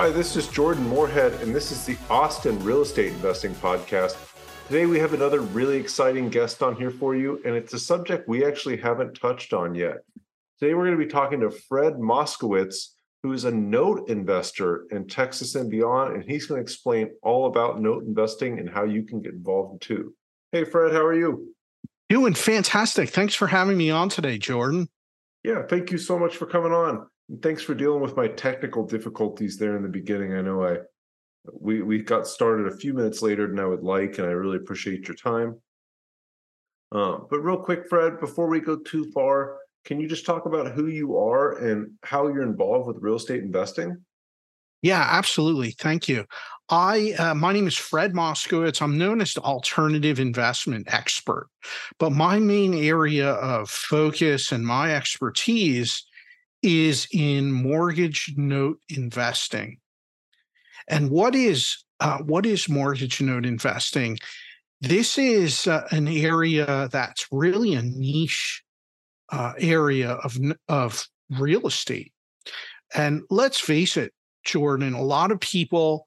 Hi, this is Jordan Moorhead, and this is the Austin Real Estate Investing Podcast. Today, we have another really exciting guest on here for you, and it's a subject we actually haven't touched on yet. Today, we're going to be talking to Fred Moskowitz, who is a note investor in Texas and beyond, and he's going to explain all about note investing and how you can get involved too. Hey, Fred, how are you? Doing fantastic. Thanks for having me on today, Jordan. Yeah, thank you so much for coming on. Thanks for dealing with my technical difficulties there in the beginning. I know I we we got started a few minutes later than I would like, and I really appreciate your time. Uh, but real quick, Fred, before we go too far, can you just talk about who you are and how you're involved with real estate investing? Yeah, absolutely. Thank you. I uh, my name is Fred Moskowitz. I'm known as the alternative investment expert, but my main area of focus and my expertise is in mortgage note investing. And what is uh, what is mortgage note investing? This is uh, an area that's really a niche uh, area of of real estate. And let's face it, Jordan, a lot of people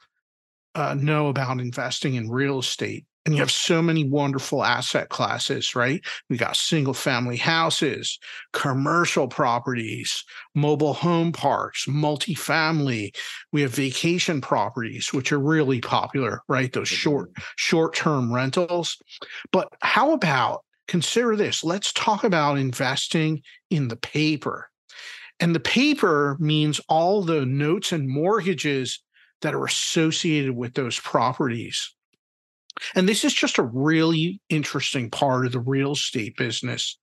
uh, know about investing in real estate, and you have so many wonderful asset classes, right? We got single family houses, commercial properties, mobile home parks, multifamily. We have vacation properties, which are really popular, right? Those short, mm-hmm. short term rentals. But how about consider this? Let's talk about investing in the paper. And the paper means all the notes and mortgages that are associated with those properties. And this is just a really interesting part of the real estate business.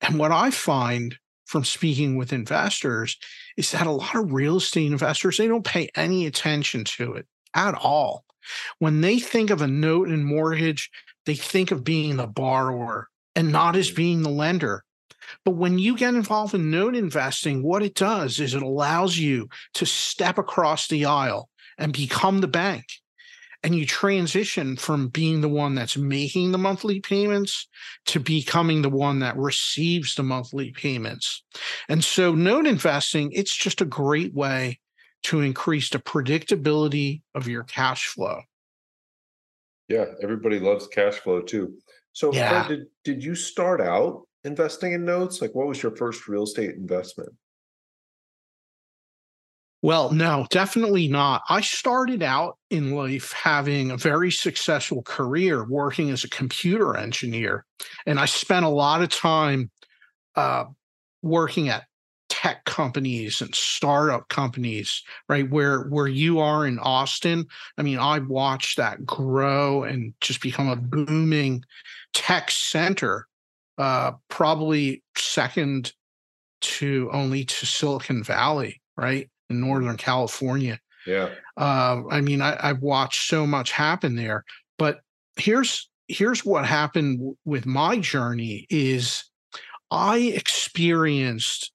And what I find from speaking with investors is that a lot of real estate investors they don't pay any attention to it at all. When they think of a note and mortgage, they think of being the borrower and not as mm. being the lender. But when you get involved in note investing, what it does is it allows you to step across the aisle and become the bank and you transition from being the one that's making the monthly payments to becoming the one that receives the monthly payments. And so note investing, it's just a great way to increase the predictability of your cash flow. Yeah, everybody loves cash flow too. So yeah. Fred, did, did you start out investing in notes? Like what was your first real estate investment? Well, no, definitely not. I started out in life having a very successful career working as a computer engineer. And I spent a lot of time uh, working at tech companies and startup companies, right? Where where you are in Austin. I mean, I watched that grow and just become a booming tech center, uh, probably second to only to Silicon Valley, right? In Northern California. Yeah. Uh, I mean, I, I've watched so much happen there. But here's here's what happened with my journey is I experienced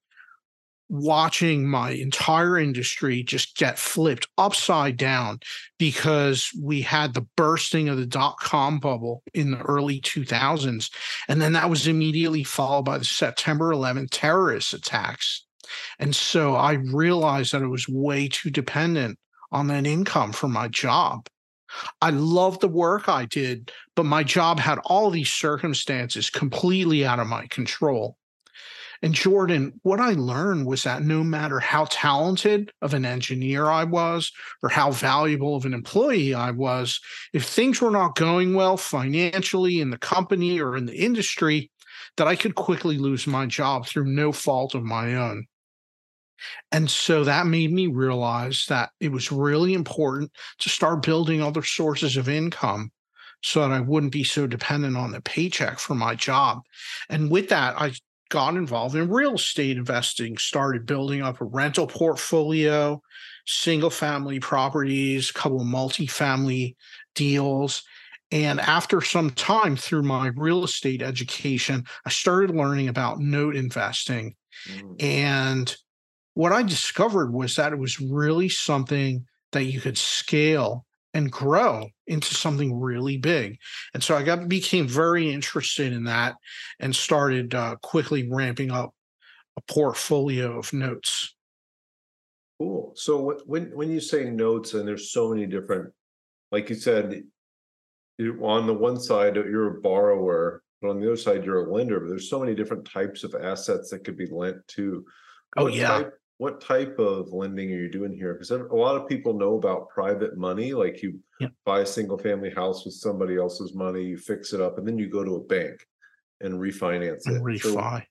watching my entire industry just get flipped upside down because we had the bursting of the dot com bubble in the early 2000s. And then that was immediately followed by the September 11th terrorist attacks. And so I realized that I was way too dependent on that income for my job. I loved the work I did, but my job had all these circumstances completely out of my control. And Jordan, what I learned was that no matter how talented of an engineer I was or how valuable of an employee I was, if things were not going well financially in the company or in the industry, that I could quickly lose my job through no fault of my own. And so that made me realize that it was really important to start building other sources of income so that I wouldn't be so dependent on the paycheck for my job. And with that, I got involved in real estate investing, started building up a rental portfolio, single family properties, a couple of multifamily deals. And after some time through my real estate education, I started learning about note investing. Mm. And what I discovered was that it was really something that you could scale and grow into something really big. And so I got became very interested in that and started uh, quickly ramping up a portfolio of notes. Cool. So when when you say notes, and there's so many different, like you said, on the one side you're a borrower, but on the other side you're a lender. But there's so many different types of assets that could be lent to. Oh yeah. Type, what type of lending are you doing here? Because a lot of people know about private money, like you yeah. buy a single family house with somebody else's money, you fix it up, and then you go to a bank and refinance and it. Refi. So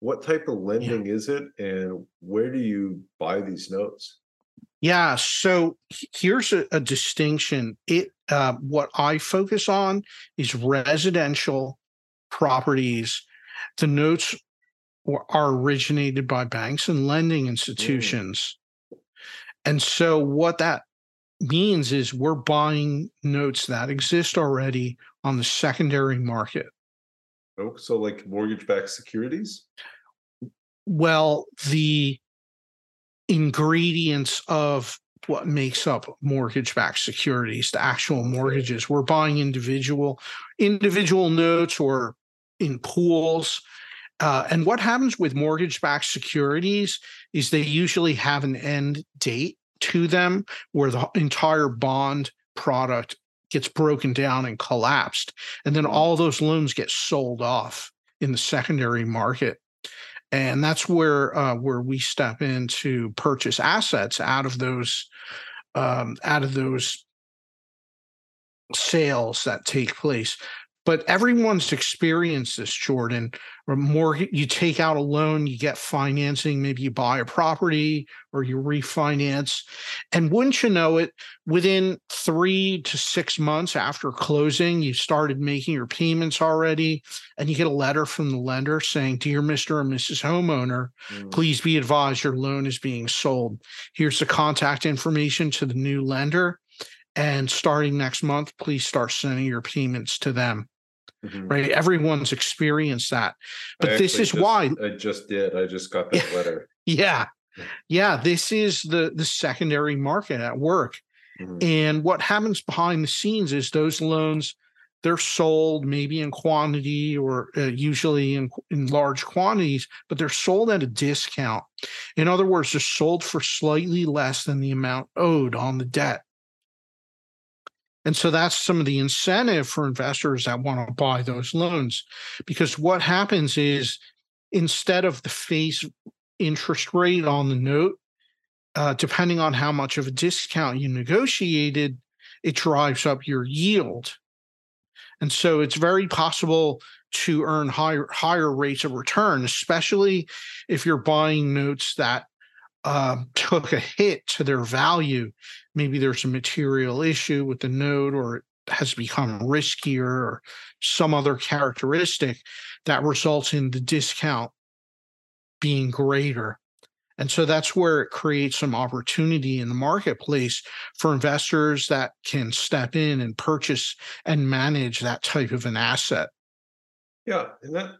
what type of lending yeah. is it, and where do you buy these notes? Yeah, so here's a, a distinction. It uh, what I focus on is residential properties. The notes are originated by banks and lending mm. institutions. Mm. And so what that means is we're buying notes that exist already on the secondary market. Oh, so like mortgage backed securities? Well, the ingredients of what makes up mortgage backed securities, the actual mortgages. We're buying individual individual notes or in pools uh, and what happens with mortgage backed securities is they usually have an end date to them where the entire bond product gets broken down and collapsed. And then all those loans get sold off in the secondary market. And that's where uh, where we step in to purchase assets out of those um, out of those sales that take place but everyone's experienced this jordan or more you take out a loan you get financing maybe you buy a property or you refinance. And wouldn't you know it within three to six months after closing you started making your payments already and you get a letter from the lender saying dear mr and mrs homeowner mm. please be advised your loan is being sold. Here's the contact information to the new lender and starting next month please start sending your payments to them Mm-hmm. Right. Everyone's experienced that. But this is just, why I just did. I just got that letter. Yeah. Yeah. This is the the secondary market at work. Mm-hmm. And what happens behind the scenes is those loans they're sold maybe in quantity or uh, usually in, in large quantities, but they're sold at a discount. In other words, they're sold for slightly less than the amount owed on the debt. And so that's some of the incentive for investors that want to buy those loans. Because what happens is instead of the face interest rate on the note, uh, depending on how much of a discount you negotiated, it drives up your yield. And so it's very possible to earn higher higher rates of return, especially if you're buying notes that uh, took a hit to their value maybe there's a material issue with the note or it has become riskier or some other characteristic that results in the discount being greater. And so that's where it creates some opportunity in the marketplace for investors that can step in and purchase and manage that type of an asset. Yeah, and that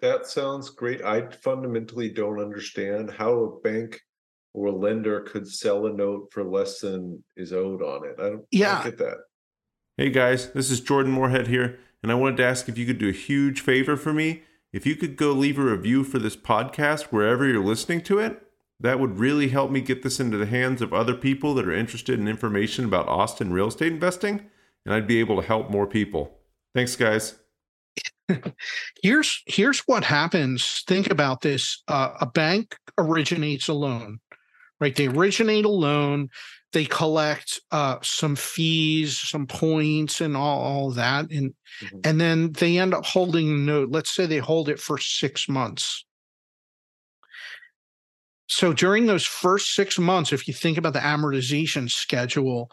that sounds great. I fundamentally don't understand how a bank or a lender could sell a note for less than is owed on it. I don't, yeah. I don't get that. Hey guys, this is Jordan Moorhead here, and I wanted to ask if you could do a huge favor for me. If you could go leave a review for this podcast wherever you're listening to it, that would really help me get this into the hands of other people that are interested in information about Austin real estate investing, and I'd be able to help more people. Thanks, guys. here's here's what happens. Think about this: uh, a bank originates a loan right? They originate a loan, they collect uh, some fees, some points, and all, all that, and mm-hmm. and then they end up holding the note. Let's say they hold it for six months. So during those first six months, if you think about the amortization schedule,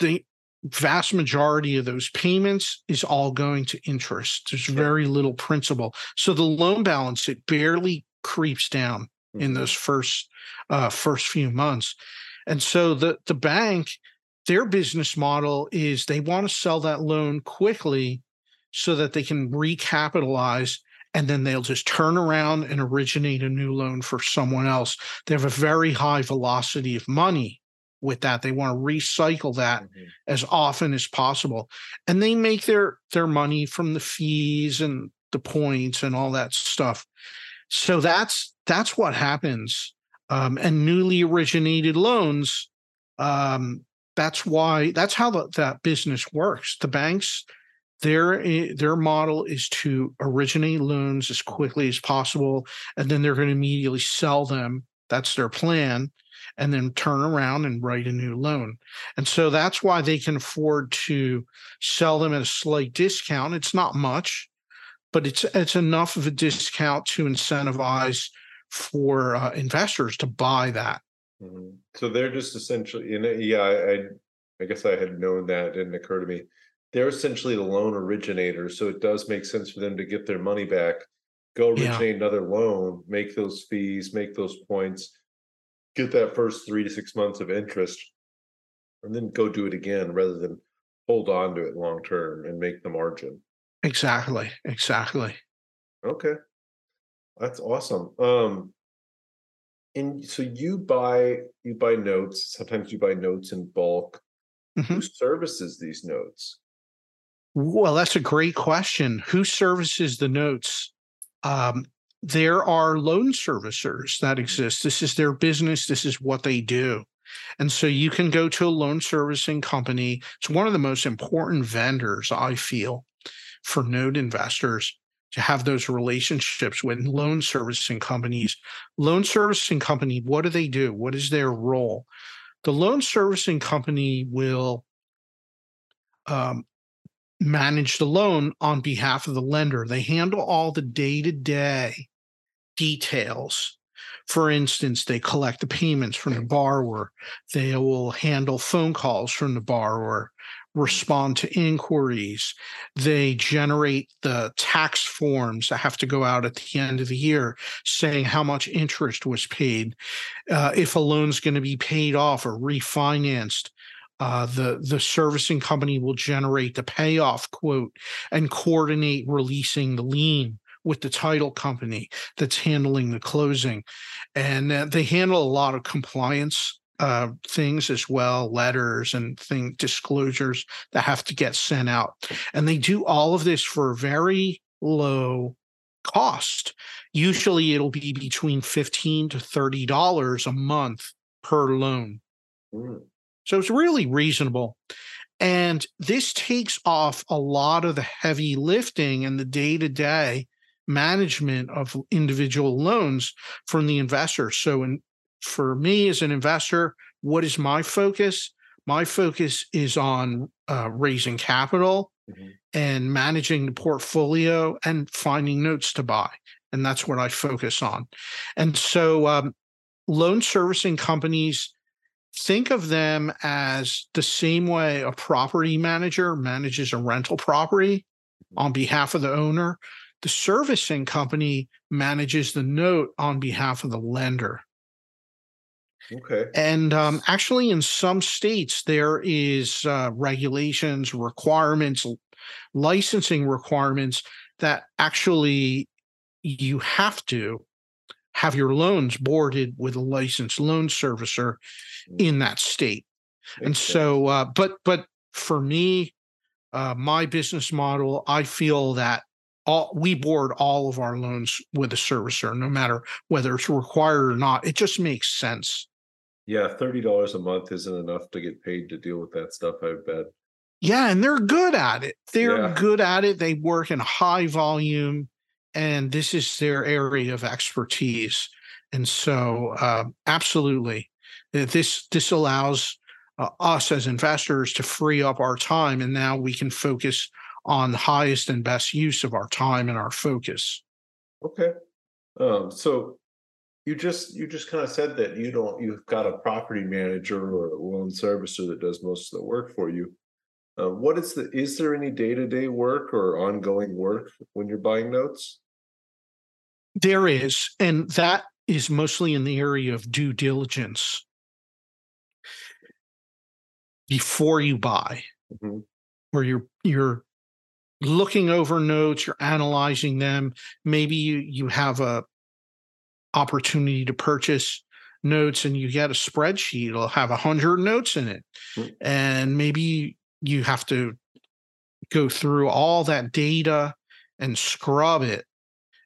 the vast majority of those payments is all going to interest. There's very little principal. So the loan balance it barely creeps down in Mm-hmm. those first uh, first few months. And so the the bank, their business model is they want to sell that loan quickly so that they can recapitalize and then they'll just turn around and originate a new loan for someone else. They have a very high velocity of money with that. They want to recycle that Mhm. as often as possible. And they make their their money from the fees and the points and all that stuff. So that's that's what happens. Um, and newly originated loans, um, that's why that's how the, that business works. The banks, their eh, their model is to originate loans as quickly as possible, and then they're going to immediately sell them. That's their plan, and then turn around and write a new loan. And so that's why they can afford to sell them at a slight discount. It's not much, but it's it's enough of a discount to incentivize for uh, investors to buy that. Mhm. So they're just essentially, you know, yeah, I, I, I guess I had known that, it didn't occur to me. They're essentially the loan originator, so it does make sense for them to get their money back, go Yeah. another loan, make those fees, make those points, get that first three to six months of interest, and then go do it again rather than hold on to it long term and make the margin. Exactly, exactly. Okay. That's awesome. Um and so you buy you buy notes, sometimes you buy notes in bulk. Mhm. Who services these notes? Well, that's a great question. Who services the notes? Um, there are loan servicers that exist. This is their business. This is what they do. And so you can go to a loan servicing company. It's one of the most important vendors, I feel, for note investors to have those relationships with loan servicing companies. Loan servicing company, what do they do? What is their role? The loan servicing company will um, manage the loan on behalf of the lender. They handle all the day to day details. For instance, they collect the payments from the borrower. They will handle phone calls from the borrower, respond to inquiries. They generate the tax forms that have to go out at the end of the year saying how much interest was paid, uh, if a loan's going to be paid off or refinanced. Uh, the the servicing company will generate the payoff quote and coordinate releasing the lien with the title company that's handling the closing, and uh, they handle a lot of compliance uh, things as well, letters and thing disclosures that have to get sent out, and they do all of this for a very low cost. Usually, it'll be between fifteen to thirty dollars a month per loan. Mm, So it's really reasonable. And this takes off a lot of the heavy lifting and the day to day management of individual loans from the investor. So, in, for me as an investor, what is my focus? My focus is on uh, raising capital Mhm. and managing the portfolio and finding notes to buy. And that's what I focus on. And so, um, loan servicing companies think of them as the same way a property manager manages a rental property on behalf of the owner. The servicing company manages the note on behalf of the lender. Okay. And um, actually, in some states, there is uh, regulations, requirements, licensing requirements that actually you have to have your loans boarded with a licensed loan servicer in that state. and Makes sense. so, uh, but but for me, uh, my business model, I feel that all we board all of our loans with a servicer, no matter whether it's required or not. It just makes sense. Yeah, thirty dollars a month isn't enough to get paid to deal with that stuff, I bet. Yeah, and they're good at it. They're Yeah. good at it. They work in high volume, and this is their area of expertise. And so, uh, absolutely, this this allows uh, us as investors to free up our time, and now we can focus on the highest and best use of our time and our focus. Okay. Um, so you just you just kind of said that you don't you've got a property manager or a loan servicer that does most of the work for you. Uh, what is the is there any day-to-day work or ongoing work when you're buying notes? There is, and that is mostly in the area of due diligence before you buy, Mhm. where you're you're looking over notes, you're analyzing them. Maybe you you have a opportunity to purchase notes and you get a spreadsheet, it'll have a hundred notes in it. Mm. And maybe you have to go through all that data and scrub it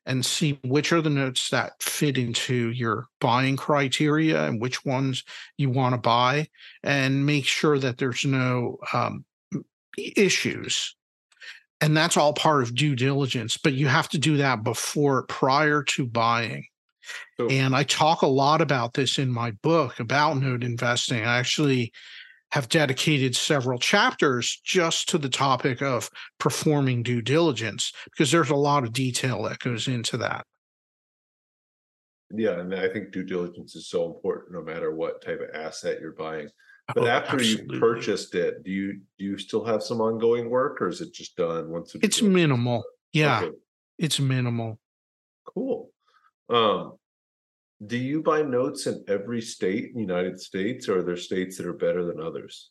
and see which are the notes that fit into your buying criteria and which ones you want to buy and make sure that there's no um, issues and that's all part of due diligence but you have to do that before prior to buying And i talk a lot about this in my book about note investing. I actually have dedicated several chapters just to the topic of performing due diligence because there's a lot of detail that goes into that. Yeah, and I think due diligence is so important no matter what type of asset you're buying. But Oh, after you purchased it, do you do you still have some ongoing work or is it just done once it's minimal. Yeah? Okay, it's minimal. Cool. Um do you buy notes in every state in the United States or are there states that are better than others?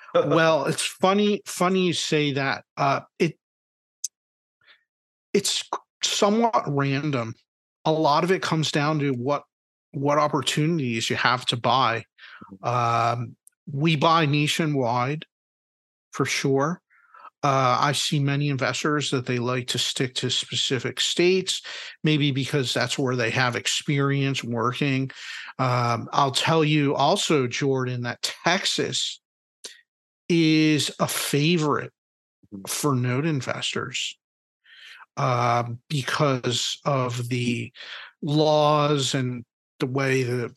well it's funny funny you say that uh it it's somewhat random. A lot of it comes down to what what opportunities you have to buy. Um we buy nationwide for sure. Uh, I see many investors that they like to stick to specific states, maybe because that's where they have experience working. Um, I'll tell you also, Jordan, that Texas is a favorite for note investors uh, because of the laws and the way the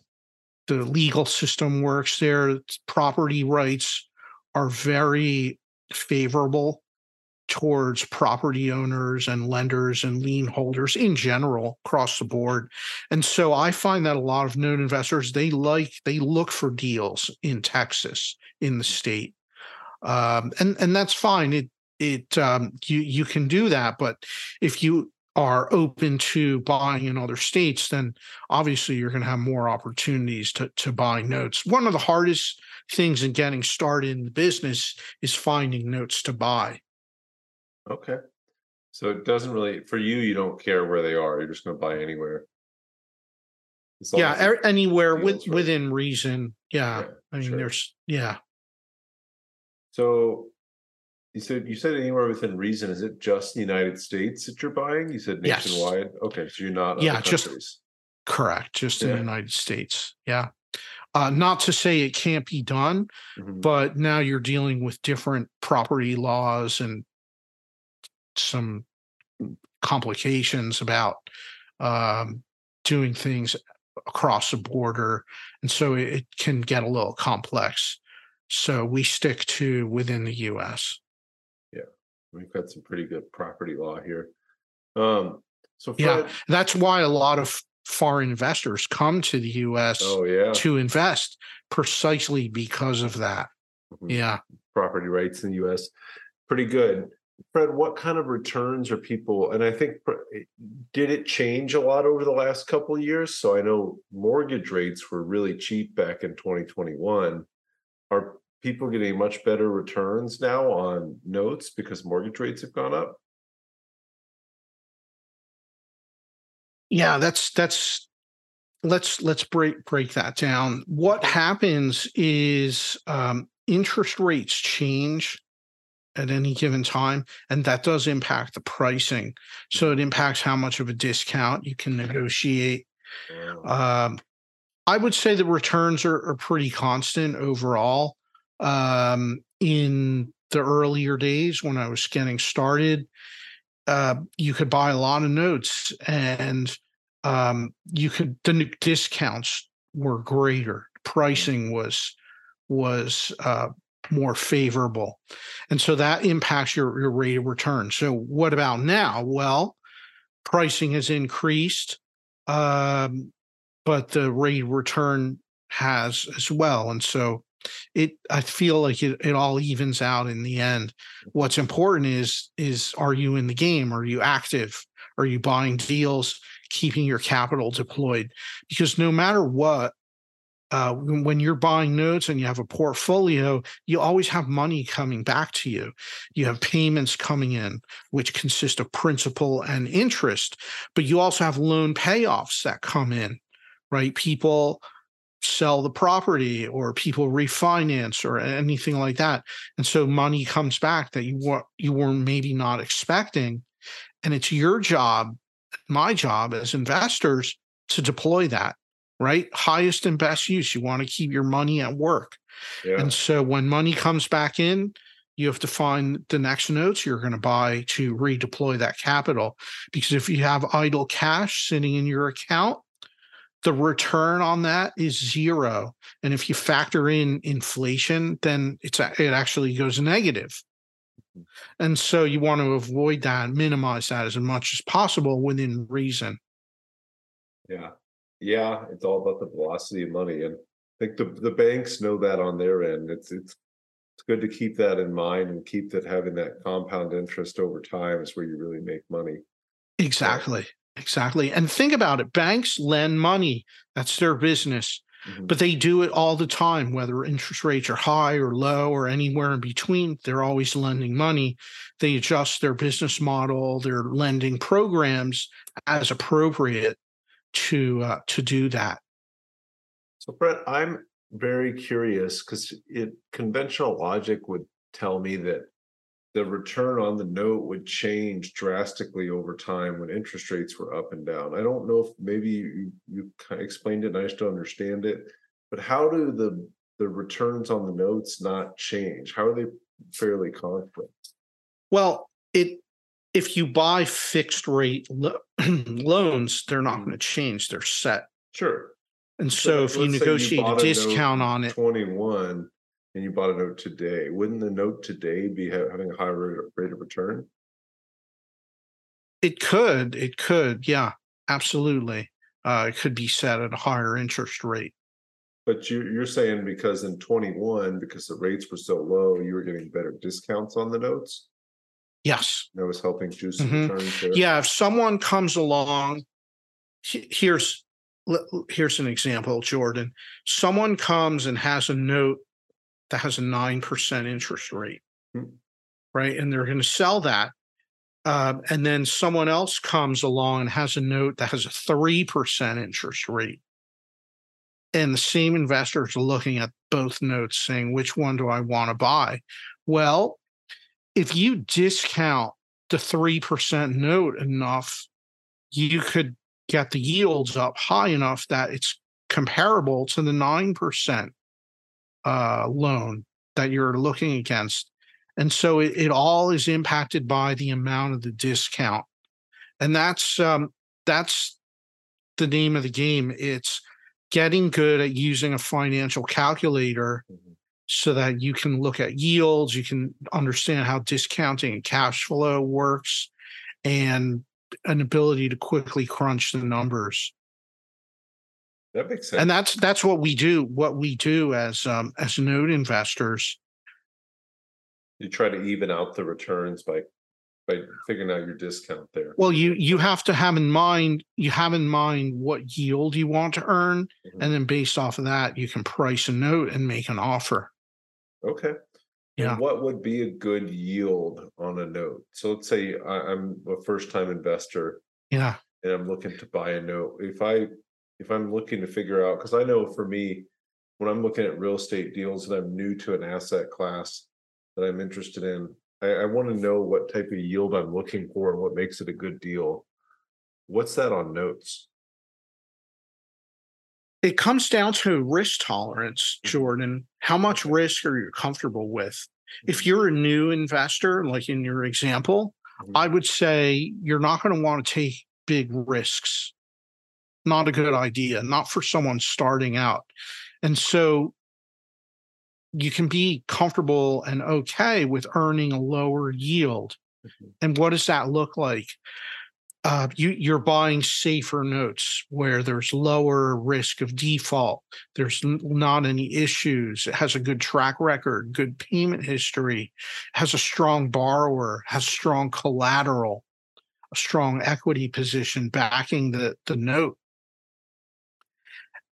the legal system works there. Property rights are very favorable towards property owners and lenders and lien holders in general across the board. And so I find that a lot of note investors they like they look for deals in Texas in the state. Um, and and that's fine. It it um, you you can do that, but if you are open to buying in other states, then obviously you're going to have more opportunities to to buy notes. One of the hardest things in getting started in the business is finding notes to buy. Okay. So it doesn't really for you, you don't care where they are. You're just gonna buy anywhere. Yeah, er- anywhere with, right. within reason. Yeah, Yeah, I mean, sure. there's yeah. So you said you said anywhere within reason. Is it just the United States that you're buying? You said Yes. nationwide. Okay, so you're not Yeah, just-. Correct. Just in the United States. Yeah. Uh, not to say it can't be done, Mhm. but now you're dealing with different property laws and some complications about um, doing things across the border. And so it, it can get a little complex. So we stick to within the US. Yeah. We've got some pretty good property law here. Um, so Yeah. That's why a lot of foreign investors come to the US oh yeah, to invest precisely because of that. Mhm. Yeah. property rights in the U.S. Pretty good. Fred, what kind of returns are people? And I think did it change a lot over the last couple of years? So I know mortgage rates were really cheap back in 2021. Are people getting much better returns now on notes because mortgage rates have gone up? Yeah, that's that's let's let's break break that down. What happens is um interest rates change at any given time and that does impact the pricing. So it impacts how much of a discount you can negotiate. Um, I would say the returns are, are pretty constant overall. Um, in the earlier days when I was getting started, uh, you could buy a lot of notes and um, you could the discounts were greater. Pricing was was uh, more favorable, and so that impacts your your rate of return. So what about now? Well, pricing has increased, um, but the rate return has as well, and so it i feel like it, it all evens out in the end. What's important is is are you in the game? Are you active? Are you buying deals keeping your capital deployed? Because no matter what uh, when you're buying notes and you have a portfolio, you always have money coming back to you. You have payments coming in, which consist of principal and interest, but you also have loan payoffs that come in, right? People sell the property or people refinance or anything like that and so money comes back that you were you were maybe not expecting and it's your job my job as investors to deploy that right highest and best use you want to keep your money at work yeah. and so when money comes back in you have to find the next notes you're going to buy to redeploy that capital because if you have idle cash sitting in your account the return on that is zero. And if you factor in inflation, then it's it actually goes negative. Mm-hmm. And so you want to avoid that, minimize that as much as possible within reason. Yeah. Yeah. It's all about the velocity of money. And I think the, the banks know that on their end. It's it's it's good to keep that in mind and keep that having that compound interest over time is where you really make money. Exactly. Exactly. And think about it banks lend money, that's their business. Mm-hmm. But they do it all the time, whether interest rates are high or low or anywhere in between. They're always lending money. They adjust their business model, their lending programs as appropriate to uh, to do that. So, Fred, I'm very curious because conventional logic would tell me that the return on the note would change drastically over time when interest rates were up and down. I don't know if maybe you, you explained it and I just don't understand it, but how do the the returns on the notes not change? How are they fairly constant? Well, it if you buy fixed rate lo- loans, they're not mm-hmm. going to change. They're set. Sure. And so, so if you negotiate you a discount on it, 21 and you bought a note today, wouldn't the note today be having a higher rate of return? It could. It could. Yeah, absolutely. Uh, it could be set at a higher interest rate. But you, you're saying because in 21, because the rates were so low, you were getting better discounts on the notes? Yes. That was helping juice mm-hmm. returns there? Yeah. If someone comes along, here's here's an example, Jordan. Someone comes and has a note that has a 9% interest rate, mm-hmm. right? And they're going to sell that. Uh, and then someone else comes along and has a note that has a 3% interest rate. And the same investors are looking at both notes saying, which one do I want to buy? Well, if you discount the 3% note enough, you could get the yields up high enough that it's comparable to the 9% uh, loan that you're looking against. And so it, it, all is impacted by the amount of the discount. And that's um, that's the name of the game. It's getting good at using a financial calculator mm-hmm. so that you can look at yields, you can understand how discounting and cash flow works, and an ability to quickly crunch the numbers. That makes sense. And that's that's what we do. What we do as um, as note investors. You try to even out the returns by by figuring out your discount there. Well, you you have to have in mind you have in mind what yield you want to earn, mm-hmm. and then based off of that, you can price a note and make an offer. Okay. Yeah. And what would be a good yield on a note? So let's say I, I'm a first time investor. Yeah. And I'm looking to buy a note. If I if I'm looking to figure out, because I know for me, when I'm looking at real estate deals and I'm new to an asset class that I'm interested in, I, I want to know what type of yield I'm looking for and what makes it a good deal. What's that on notes? It comes down to risk tolerance, mm-hmm. Jordan. How much risk are you comfortable with? If you're a new investor, like in your example, Mhm. I would say you're not going to want to take big risks. Not a good idea, not for someone starting out. And so you can be comfortable and okay with earning a lower yield. Mhm. And what does that look like? Uh, you, you're buying safer notes where there's lower risk of default. There's not any issues. It has a good track record, good payment history, has a strong borrower, has strong collateral, a strong equity position backing the, the note.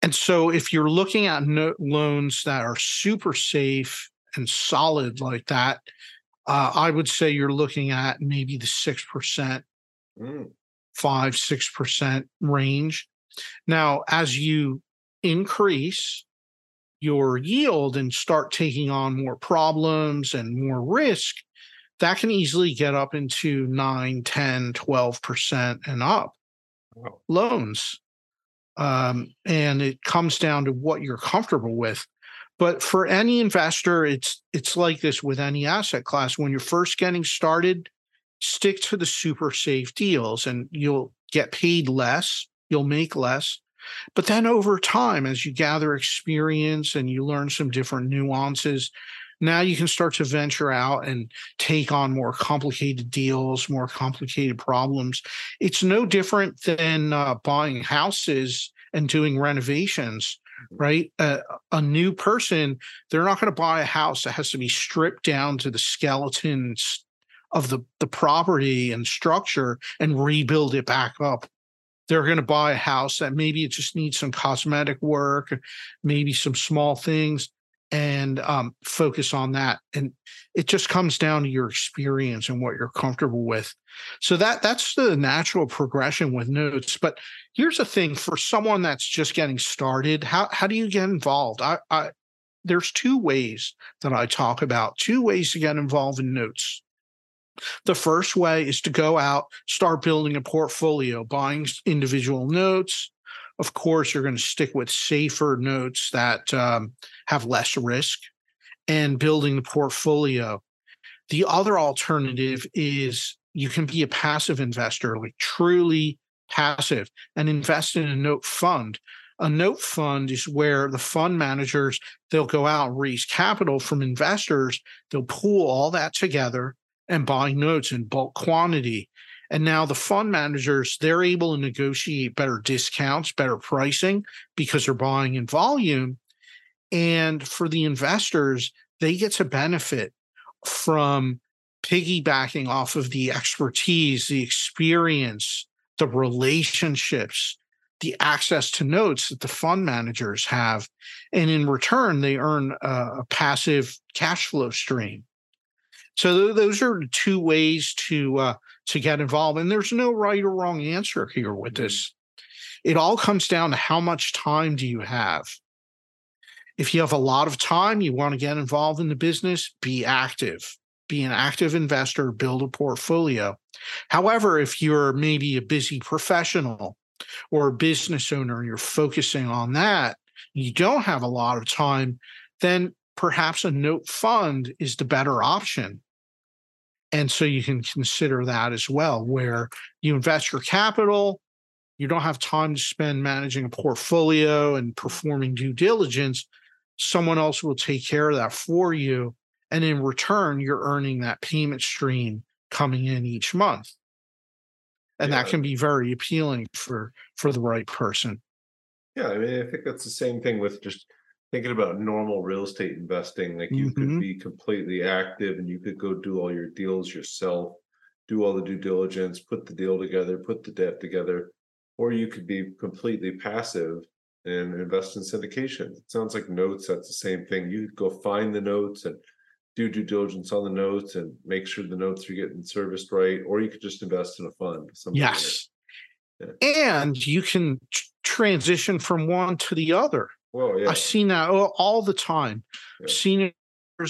And so if you're looking at note loans that are super safe and solid like that, uh, I would say you're looking at maybe the 6%, Mm, 5 6% range. Now, as you increase your yield and start taking on more problems and more risk, that can easily get up into 9, 10, 12% and up wow. loans. Um, and it comes down to what you're comfortable with. But for any investor, it's it's like this with any asset class. When you're first getting started, stick to the super safe deals and you'll get paid less, you'll make less. But then over time, as you gather experience and you learn some different nuances, now you can start to venture out and take on more complicated deals, more complicated problems. It's no different than uh, buying houses and doing renovations, right? Uh, a new person, they're not going to buy a house that has to be stripped down to the skeletons of the, the property and structure and rebuild it back up. They're going to buy a house that maybe it just needs some cosmetic work, maybe some small things, and um, focus on that. And it just comes down to your experience and what you're comfortable with. So that that's the natural progression with notes. But here's the thing: for someone that's just getting started, how how do you get involved? I, I there's two ways that I talk about. Two ways to get involved in notes. The first way is to go out, start building a portfolio, buying individual notes. Of course, you're going to stick with safer notes that um, have less risk and building the portfolio. The other alternative is you can be a passive investor, like truly passive, and invest in a note fund. A note fund is where the fund managers they'll go out and raise capital from investors. They'll pool all that together and buy notes in bulk quantity. And now the fund managers, they're able to negotiate better discounts, better pricing because they're buying in volume. And for the investors, they get to benefit from piggybacking off of the expertise, the experience, the relationships, the access to notes that the fund managers have. And in return, they earn a, passive cash flow stream. So those are two ways to uh, to get involved, and there's no right or wrong answer here with mm-hmm. this. It all comes down to how much time do you have. If you have a lot of time, you want to get involved in the business, be active, be an active investor, build a portfolio. However, if you're maybe a busy professional or a business owner and you're focusing on that, you don't have a lot of time, then perhaps a note fund is the better option. And so you can consider that as well, where you invest your capital, you don't have time to spend managing a portfolio and performing due diligence. Someone else will take care of that for you. And in return, you're earning that payment stream coming in each month. And that can be very appealing for for the right person. Yeah, I mean, I think that's the same thing with just thinking about normal real estate investing. Like you could Mhm. be completely active and you could go do all your deals yourself, do all the due diligence, put the deal together, put the debt together, or you could be completely passive and invest in syndication. It sounds like notes, that's the same thing. You could go find the notes and do due diligence on the notes and make sure the notes are getting serviced right, or you could just invest in a fund. something like that. Yes. And you can tr- transition from one to the other. Well, yeah. I've seen that all, all the time. Yeah. Seniors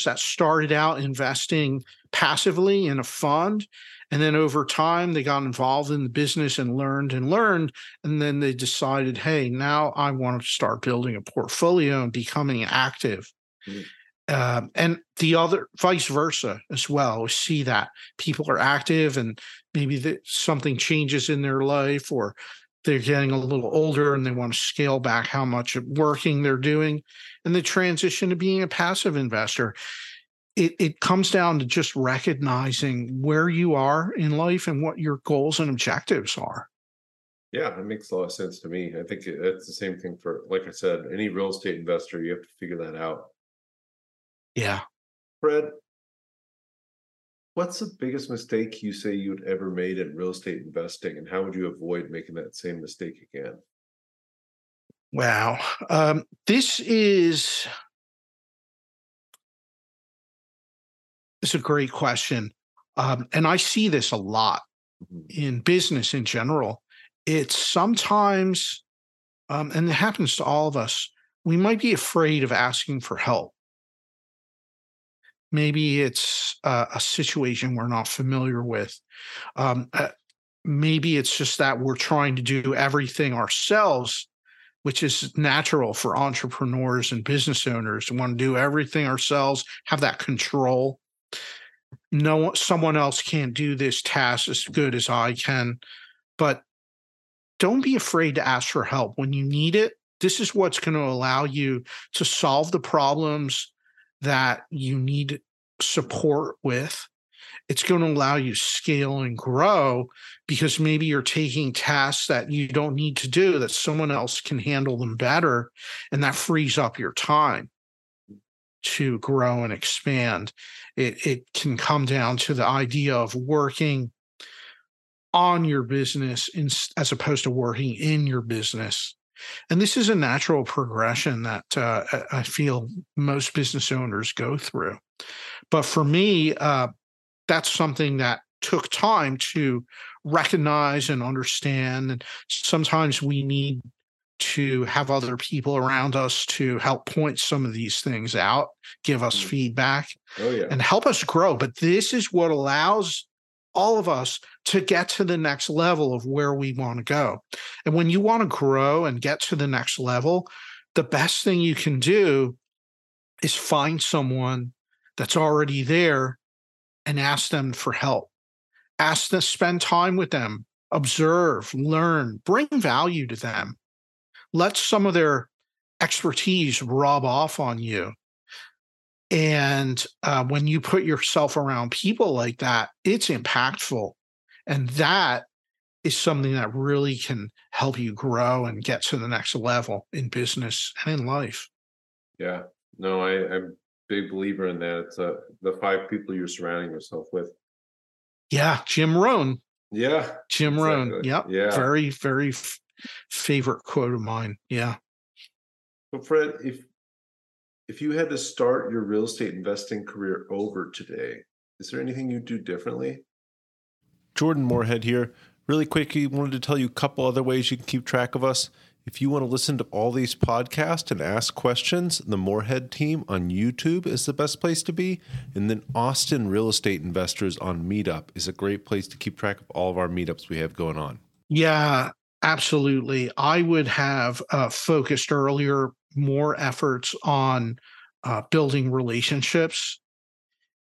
that started out investing passively in a fund, and then over time they got involved in the business and learned and learned, and then they decided, hey, now I want to start building a portfolio and becoming active. Mhm. um, and the other vice versa as well. We see that people are active and maybe something changes in their life or they're getting a little older and they want to scale back how much working they're doing and they transition to being a passive investor. It, it comes down to just recognizing where you are in life and what your goals and objectives are. Yeah, it makes a lot of sense to me. I think it's the same thing for, like I said, any real estate investor, you have to figure that out. Yeah. Fred, what's the biggest mistake you say you'd ever made in real estate investing, and how would you avoid making that same mistake again? Wow. Um, this is it's a great question. Um, and I see this a lot mm-hmm. in business in general. It's sometimes, um, and it happens to all of us, we might be afraid of asking for help. Maybe it's a situation we're not familiar with. Um, uh, maybe it's just that we're trying to do everything ourselves, which is natural for entrepreneurs and business owners to want to do everything ourselves, have that control. No, someone else can't do this task as good as I can. But don't be afraid to ask for help when you need it. This is what's going to allow you to solve the problems that you need support with. It's going to allow you scale and grow because maybe you're taking tasks that you don't need to do, that someone else can handle them better. And that frees up your time to grow and expand. It, it can come down to the idea of working on your business in, as opposed to working in your business. And this is a natural progression that uh, I feel most business owners go through. But for me, uh, that's something that took time to recognize and understand. And sometimes we need to have other people around us to help point some of these things out, give us mm-hmm. feedback, oh, yeah. and help us grow. But this is what allows all of us to get to the next level of where we want to go. And when you want to grow and get to the next level, the best thing you can do is find someone that's already there and ask them for help. Ask them, to spend time with them, observe, learn, bring value to them. Let some of their expertise rub off on you. And uh, when you put yourself around people like that, it's impactful. And that is something that really can help you grow and get to the next level in business and in life. Yeah. No, I, I'm big believer in that. It's uh, the five people you're surrounding yourself with. Yeah. Jim Rohn. Yeah. Jim exactly. Rohn. Yep. Yeah. Very, very f- favorite quote of mine. Yeah. So Fred, if if you had to start your real estate investing career over today, is there anything you'd do differently? Jordan Moorhead here. Really quickly, wanted to tell you a couple other ways you can keep track of us. If you want to listen to all these podcasts and ask questions, the Moorhead team on YouTube is the best place to be. And then Austin Real Estate Investors on Meetup is a great place to keep track of all of our meetups we have going on. Yeah, absolutely. I would have uh, focused earlier more efforts on uh, building relationships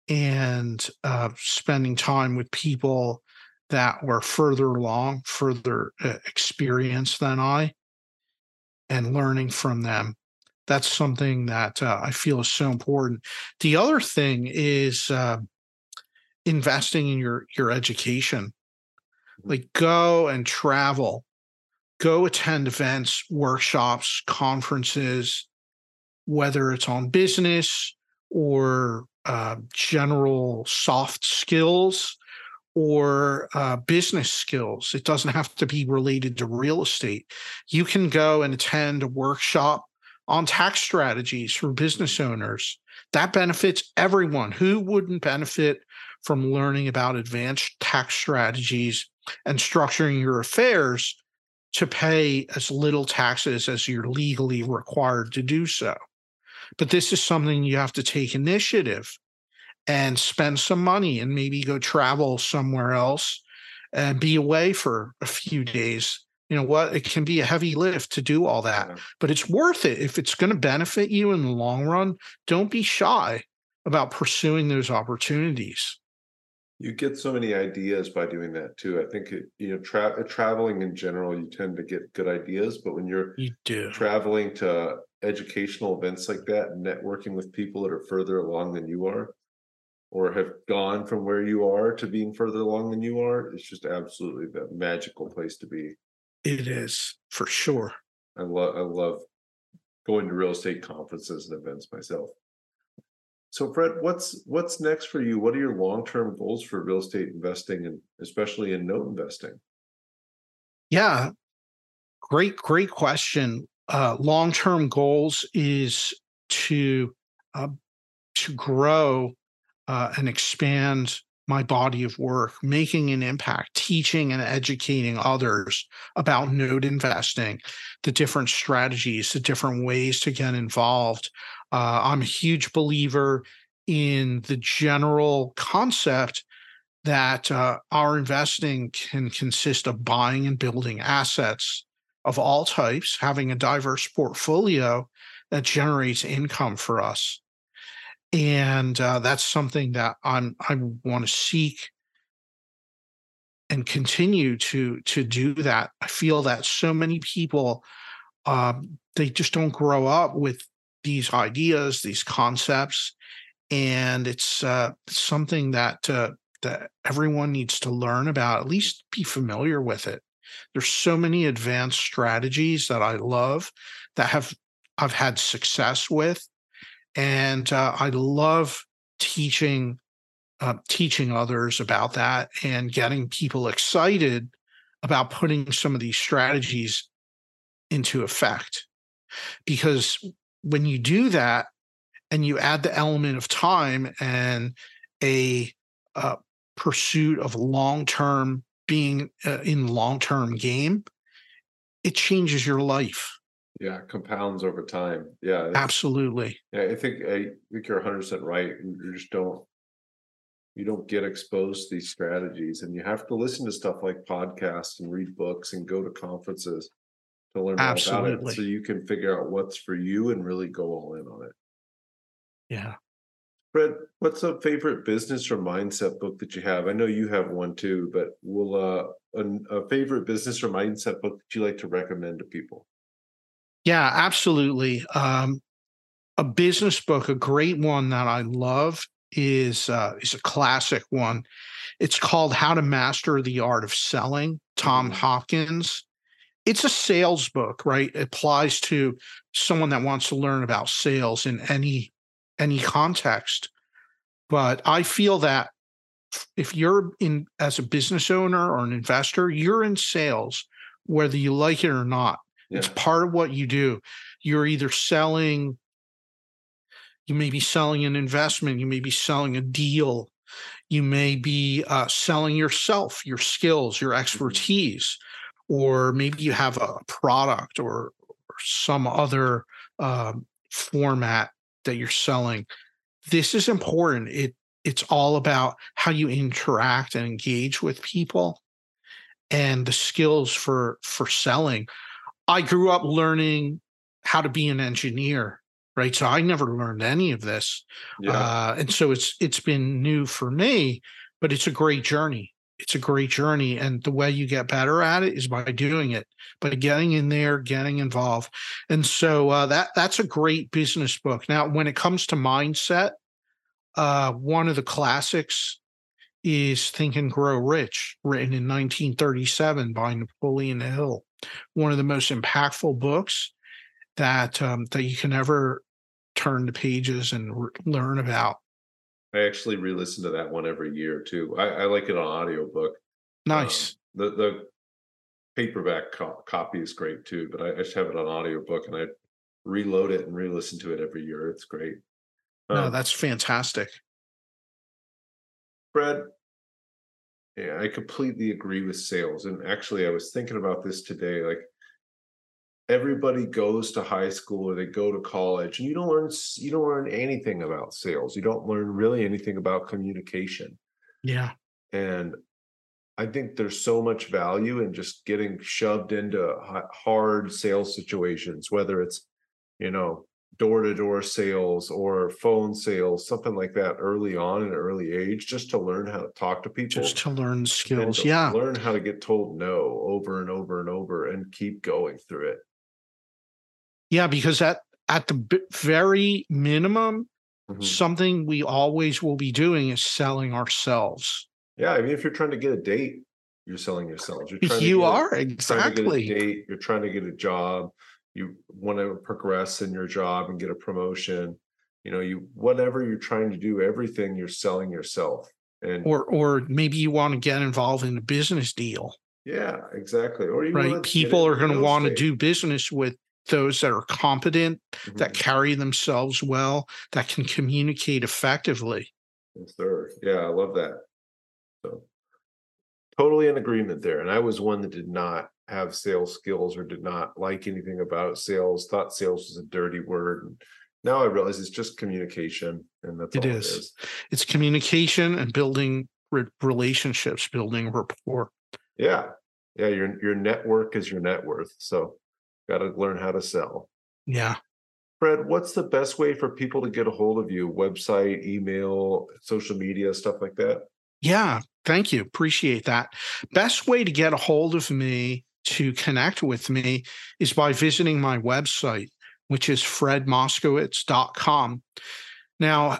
and uh, spending time with people that were further along, further uh, experienced than I, and learning from them. That's something that uh, I feel is so important. The other thing is uh, investing in your your education. Mm-hmm. Like go and travel go attend events, workshops, conferences, whether it's on business or uh, general soft skills or uh, business skills. It doesn't have to be related to real estate. You can go and attend a workshop on tax strategies for business owners. That benefits everyone. Who wouldn't benefit from learning about advanced tax strategies and structuring your affairs to pay as little taxes as you're legally required to do so. But this is something you have to take initiative and spend some money and maybe go travel somewhere else and be away for a few days You know what? It can be a heavy lift to do all that, but it's worth it. If it's going to benefit you in the long run, don't be shy about pursuing those opportunities. You get so many ideas by doing that too. I think it, you know, tra- traveling in general, you tend to get good ideas, but when you're You do. traveling to educational events like that and networking with people that are further along than you are or have gone from where you are to being further along than you are it's just absolutely the magical place to be It is for sure. i love i love going to real estate conferences and events myself so fred what's what's next for you what are your long-term goals for real estate investing and especially in note investing Yeah. Great, great question. Uh, long-term goals is to uh, to grow uh, and expand my body of work, making an impact, teaching and educating others about note investing, the different strategies, the different ways to get involved. Uh, I'm a huge believer in the general concept that uh, our investing can consist of buying and building assets of all types, having a diverse portfolio that generates income for us. And uh, that's something that I'm I want to seek and continue to to do that. I feel that so many people um, they just don't grow up with these ideas, these concepts, and it's uh, something that uh, that everyone needs to learn about, at least be familiar with it. There's so many advanced strategies that I love that have I've had success with, and uh, I love teaching uh, teaching others about that and getting people excited about putting some of these strategies into effect. Because when you do that, and you add the element of time and a uh, pursuit of long term being uh, in long term game, it changes your life. Yeah compounds over time yeah Absolutely. Yeah, I think I think you're 100 percent right. You just don't you don't get exposed to these strategies, and you have to listen to stuff like podcasts and read books and go to conferences to learn more about it, so you can figure out what's for you and really go all in on it. Yeah. Fred, what's a favorite business or mindset book that you have? I know you have one too, but will uh, a, a favorite business or mindset book that you like to recommend to people? Yeah, absolutely. Um, a business book, a great one that I love is uh, is a classic one. It's called How to Master the Art of Selling. Tom Mhm. Hopkins. It's a sales book, right? It applies to someone that wants to learn about sales in any any context. But I feel that if you're in as a business owner or an investor, you're in sales, whether you like it or not. It's part of what you do. You're either selling, you may be selling an investment, you may be selling a deal, you may be uh, selling yourself, your skills, your expertise, or maybe you have a product or, or some other um, format that you're selling. This is important. It it's all about how you interact and engage with people and the skills for for selling I grew up learning how to be an engineer, right? So I never learned any of this, Yeah, uh, and so it's it's been new for me. But it's a great journey. It's a great journey, and the way you get better at it is by doing it, by getting in there, getting involved. And so uh, that that's a great business book. Now, when it comes to mindset, uh, one of the classics is Think and Grow Rich, written in 1937 by Napoleon Hill one of the most impactful books that um, that you can ever turn the pages and r- learn about. I actually re-listen to that one every year too. I, I like it on audiobook. Nice. Um, the the paperback co- copy is great too, but I, I just have it on audiobook and I reload it and re-listen to it every year. It's great. no, Um, that's fantastic. Fred. Yeah, I completely agree with sales. And actually, I was thinking about this today. Like, everybody goes to high school or they go to college, and you don't learn you don't learn anything about sales. You don't learn really anything about communication. Yeah. And I think there's so much value in just getting shoved into hard sales situations, whether it's, you know, door to door sales or phone sales, something like that early on in an early age, just to learn how to talk to people. Just to learn skills. To yeah. Learn how to get told no over and over and over and keep going through it. Yeah, because at at the very minimum, mm-hmm. something we always will be doing is selling ourselves. Yeah, I mean, if you're trying to get a date, you're selling yourselves. You're trying you are a, exactly. date. You're trying to get a job. You want to progress in your job and get a promotion. You know, you whatever you're trying to do, everything you're selling yourself. And or or maybe you want to get involved in a business deal. Yeah, exactly. Or right, people are going to want to do business with those that are competent, mm-hmm. that carry themselves well, that can communicate effectively. Yes, sir. Yeah, I love that. So totally in agreement there. And I was one that did not have sales skills or did not like anything about sales, thought sales was a dirty word. And now I realize it's just communication. And that's it all is. it is. It's communication and building re- relationships, building rapport. Yeah. Yeah. Your your network is your net worth. So gotta learn how to sell. Yeah. Fred, what's the best way for people to get a hold of you? Website, email, social media, stuff like that? Yeah, thank you. Appreciate that. Best way to get a hold of me to connect with me is by visiting my website, which is fredmoskowitz.com. Now,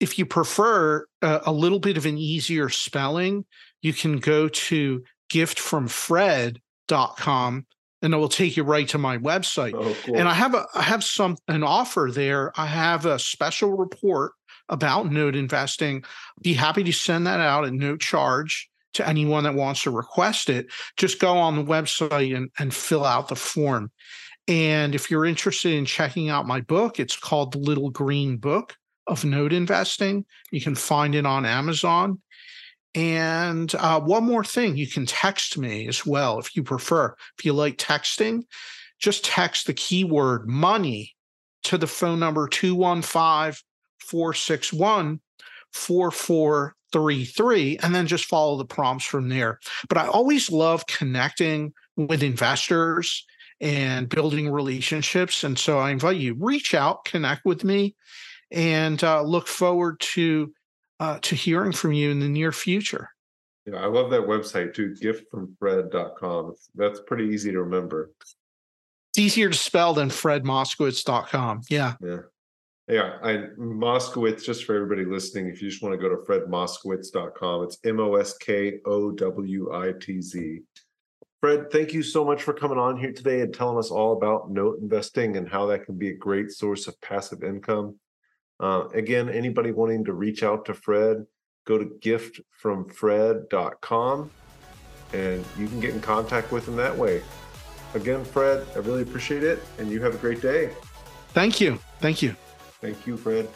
if you prefer a, a little bit of an easier spelling, you can go to giftfromfred.com and it will take you right to my website. Oh, cool. And I have a I have some an offer there. I have a special report about note investing. Be happy to send that out at no charge to anyone that wants to request it. Just go on the website and, and fill out the form. And if you're interested in checking out my book, it's called The Little Green Book of Note Investing. You can find it on Amazon. And uh, one more thing, you can text me as well if you prefer. If you like texting, just text the keyword money to the phone number 215 461 4433, and then just follow the prompts from there. But I always love connecting with investors and building relationships. And so I invite you reach out, connect with me, and uh, look forward to uh, to hearing from you in the near future. Yeah, I love that website too, giftfromfred.com. That's pretty easy to remember. It's easier to spell than fredmoskowitz.com. Yeah. Yeah. Yeah, I Moskowitz, just for everybody listening, if you just want to go to fredmoskowitz.com, it's M O S K O W I T Z. Fred, thank you so much for coming on here today and telling us all about note investing and how that can be a great source of passive income. Uh, again, anybody wanting to reach out to Fred, go to giftfromfred.com and you can get in contact with him that way. Again, Fred, I really appreciate it and you have a great day. Thank you. Thank you. Thank you, Fred.